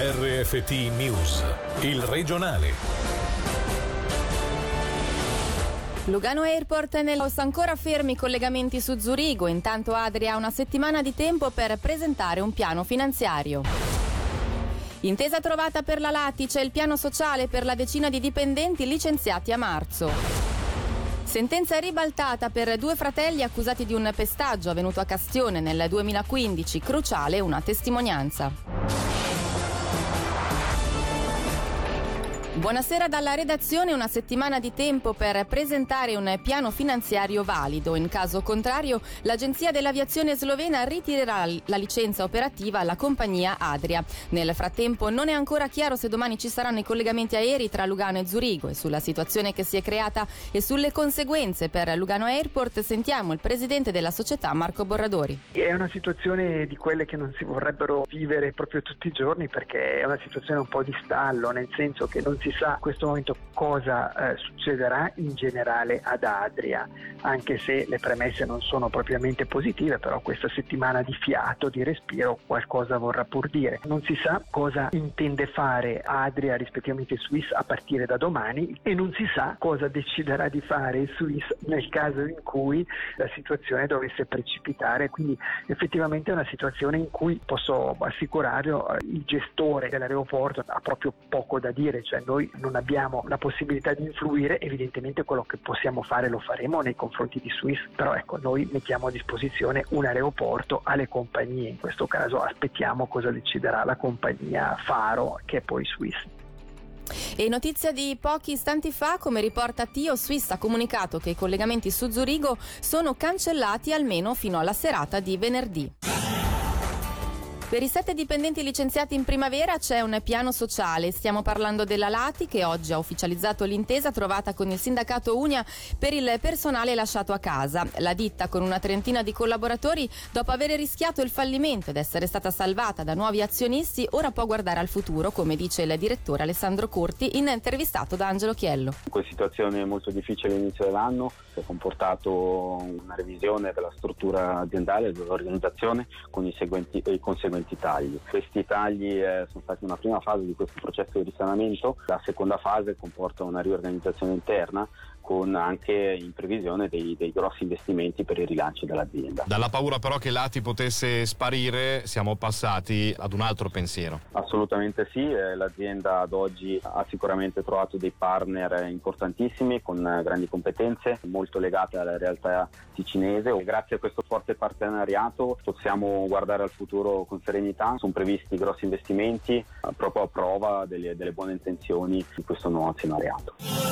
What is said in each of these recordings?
RFT News, il regionale. Lugano Airport nell'os ancora fermi i collegamenti su Zurigo, intanto Adria ha una settimana di tempo per presentare un piano finanziario. Intesa trovata per la Latice, il piano sociale per la decina di dipendenti licenziati a marzo. Sentenza ribaltata per due fratelli accusati di un pestaggio avvenuto a Castione nel 2015, cruciale una testimonianza. Buonasera dalla redazione, una settimana di tempo per presentare un piano finanziario valido. In caso contrario, l'Agenzia dell'Aviazione slovena ritirerà la licenza operativa alla compagnia Adria. Nel frattempo non è ancora chiaro se domani ci saranno i collegamenti aerei tra Lugano e Zurigo e sulla situazione che si è creata e sulle conseguenze per Lugano Airport sentiamo il presidente della società Marco Borradori. È una situazione di quelle che non si vorrebbero vivere proprio tutti i giorni perché è una situazione un po' di stallo, nel senso che non si si sa in questo momento cosa eh, succederà in generale ad Adria, anche se le premesse non sono propriamente positive, però questa settimana di fiato, di respiro, qualcosa vorrà pur dire. Non si sa cosa intende fare Adria rispettivamente Swiss a partire da domani e non si sa cosa deciderà di fare Swiss nel caso in cui la situazione dovesse precipitare. Quindi effettivamente è una situazione in cui posso assicurarlo il gestore dell'aeroporto ha proprio poco da dire, cioè noi noi non abbiamo la possibilità di influire, evidentemente quello che possiamo fare lo faremo nei confronti di Swiss, però ecco, noi mettiamo a disposizione un aeroporto alle compagnie, in questo caso aspettiamo cosa deciderà la compagnia Faro che è poi Swiss. E notizia di pochi istanti fa, come riporta Tio, Swiss ha comunicato che i collegamenti su Zurigo sono cancellati almeno fino alla serata di venerdì. Per i sette dipendenti licenziati in primavera c'è un piano sociale. Stiamo parlando della Lati che oggi ha ufficializzato l'intesa trovata con il sindacato Unia per il personale lasciato a casa. La ditta con una trentina di collaboratori, dopo aver rischiato il fallimento ed essere stata salvata da nuovi azionisti, ora può guardare al futuro, come dice il direttore Alessandro Curti, intervistato da Angelo Chiello. In questa situazione molto difficile all'inizio dell'anno, che ha comportato una revisione della struttura aziendale, dell'organizzazione, con i, seguenti, i conseguenti conseguenti tagli. Questi tagli eh, sono stati una prima fase di questo processo di risanamento, la seconda fase comporta una riorganizzazione interna con anche in previsione dei, dei, grossi investimenti per il rilancio dell'azienda. Dalla paura però che l'ATI potesse sparire siamo passati ad un altro pensiero. Assolutamente sì, eh, l'azienda ad oggi ha sicuramente trovato dei partner importantissimi con eh, grandi competenze, molto legate alla realtà ticinese. Grazie a questo forte partenariato possiamo guardare al futuro con serenità, sono previsti grossi investimenti eh, proprio a prova delle, delle buone intenzioni di questo nuovo azionariato.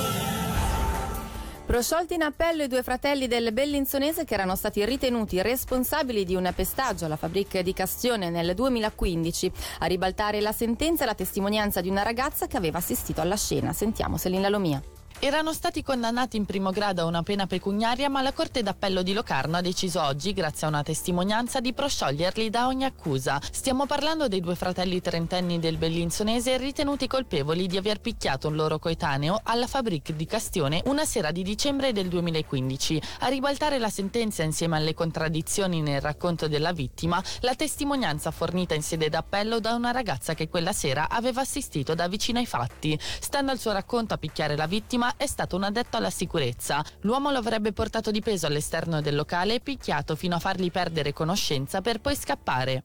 Prosciolti in appello i due fratelli del Bellinzonese che erano stati ritenuti responsabili di un pestaggio alla fabbrica di Castione nel 2015. A ribaltare la sentenza la testimonianza di una ragazza che aveva assistito alla scena. Sentiamo Selina Lomia. Erano stati condannati in primo grado a una pena pecuniaria, ma la Corte d'Appello di Locarno ha deciso oggi, grazie a una testimonianza, di proscioglierli da ogni accusa. Stiamo parlando dei due fratelli trentenni del Bellinzonese ritenuti colpevoli di aver picchiato un loro coetaneo alla Fabric di Castione una sera di dicembre del 2015. A ribaltare la sentenza insieme alle contraddizioni nel racconto della vittima, la testimonianza fornita in sede d'appello da una ragazza che quella sera aveva assistito da vicino ai fatti. Stando al suo racconto a picchiare la vittima, vittima è stato un addetto alla sicurezza. L'uomo lo avrebbe portato di peso all'esterno del locale e picchiato fino a fargli perdere conoscenza per poi scappare.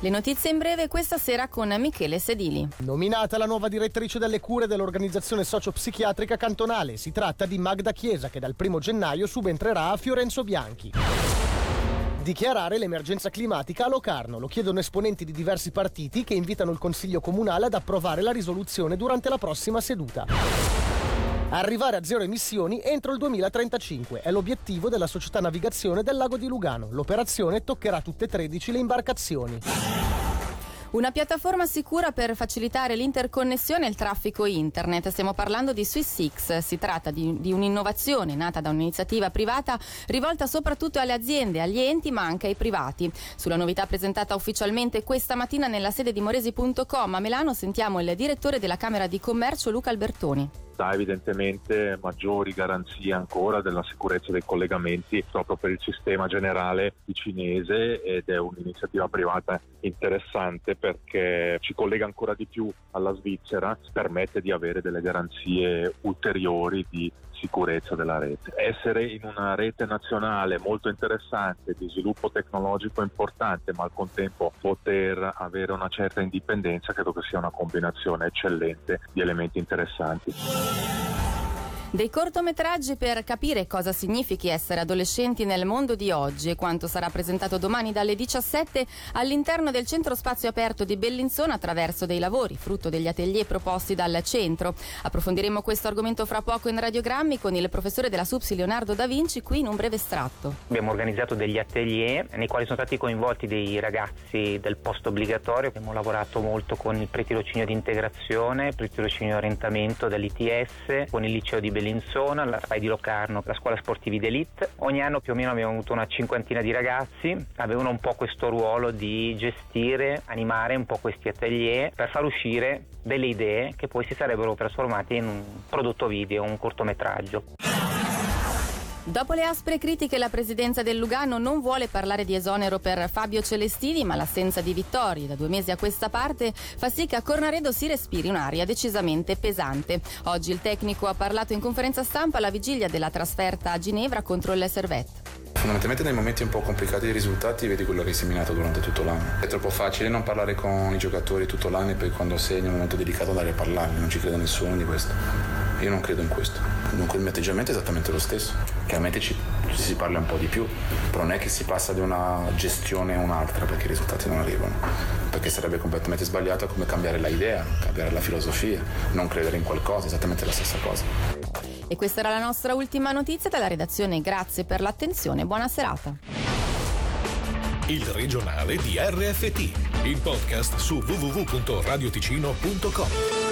Le notizie in breve questa sera con Michele Sedili. Nominata la nuova direttrice delle cure dell'organizzazione sociopsichiatrica cantonale, si tratta di Magda Chiesa che dal 1 gennaio subentrerà a Fiorenzo Bianchi. Dichiarare l'emergenza climatica a Locarno. Lo chiedono esponenti di diversi partiti che invitano il Consiglio Comunale ad approvare la risoluzione durante la prossima seduta. Arrivare a zero emissioni entro il 2035 è l'obiettivo della società navigazione del lago di Lugano. L'operazione toccherà tutte e 13 le imbarcazioni. Una piattaforma sicura per facilitare l'interconnessione e il traffico internet. Stiamo parlando di SwissX. Si tratta di, di un'innovazione nata da un'iniziativa privata rivolta soprattutto alle aziende, agli enti ma anche ai privati. Sulla novità presentata ufficialmente questa mattina nella sede di Moresi.com a Milano sentiamo il direttore della Camera di Commercio Luca Albertoni. Dà evidentemente maggiori garanzie ancora della sicurezza dei collegamenti proprio per il sistema generale cinese ed è un'iniziativa privata interessante perché ci collega ancora di più alla Svizzera, permette di avere delle garanzie ulteriori di sicurezza della rete. Essere in una rete nazionale molto interessante, di sviluppo tecnologico importante, ma al contempo poter avere una certa indipendenza, credo che sia una combinazione eccellente di elementi interessanti. Dei cortometraggi per capire cosa significhi essere adolescenti nel mondo di oggi e quanto sarà presentato domani dalle 17 all'interno del centro spazio aperto di Bellinzona attraverso dei lavori, frutto degli atelier proposti dal centro. Approfondiremo questo argomento fra poco in radiogrammi con il professore della SUPSI Leonardo Da Vinci qui in un breve estratto. Abbiamo organizzato degli atelier nei quali sono stati coinvolti dei ragazzi del post obbligatorio. Abbiamo lavorato molto con il pretirocinio di integrazione, il pretirocinio orientamento dell'ITS, con il liceo di Bellinzona Bellinzona, la RAI di Locarno, la scuola sportivi d'elite. Ogni anno più o meno abbiamo avuto una cinquantina di ragazzi, avevano un po' questo ruolo di gestire, animare un po' questi atelier per far uscire delle idee che poi si sarebbero trasformate in un prodotto video, un cortometraggio. Dopo le aspre critiche la presidenza del Lugano non vuole parlare di esonero per Fabio Celestini, ma l'assenza di vittorie da due mesi a questa parte fa sì che a Cornaredo si respiri un'aria decisamente pesante. Oggi il tecnico ha parlato in conferenza stampa alla vigilia della trasferta a Ginevra contro il Servette. Fondamentalmente nei momenti un po' complicati dei risultati vedi quello che hai seminato durante tutto l'anno. È troppo facile non parlare con i giocatori tutto l'anno e poi quando sei in un momento delicato andare a parlarne, non ci crede nessuno di questo. Io non credo in questo. Dunque il mio atteggiamento è esattamente lo stesso. Chiaramente ci, si parla un po' di più, però non è che si passa da una gestione a un'altra perché i risultati non arrivano. Perché sarebbe completamente sbagliato come cambiare la idea, cambiare la filosofia, non credere in qualcosa, esattamente la stessa cosa. E questa era la nostra ultima notizia dalla redazione. Grazie per l'attenzione, buona serata. Il regionale di RFT, il podcast su www.radioticino.com.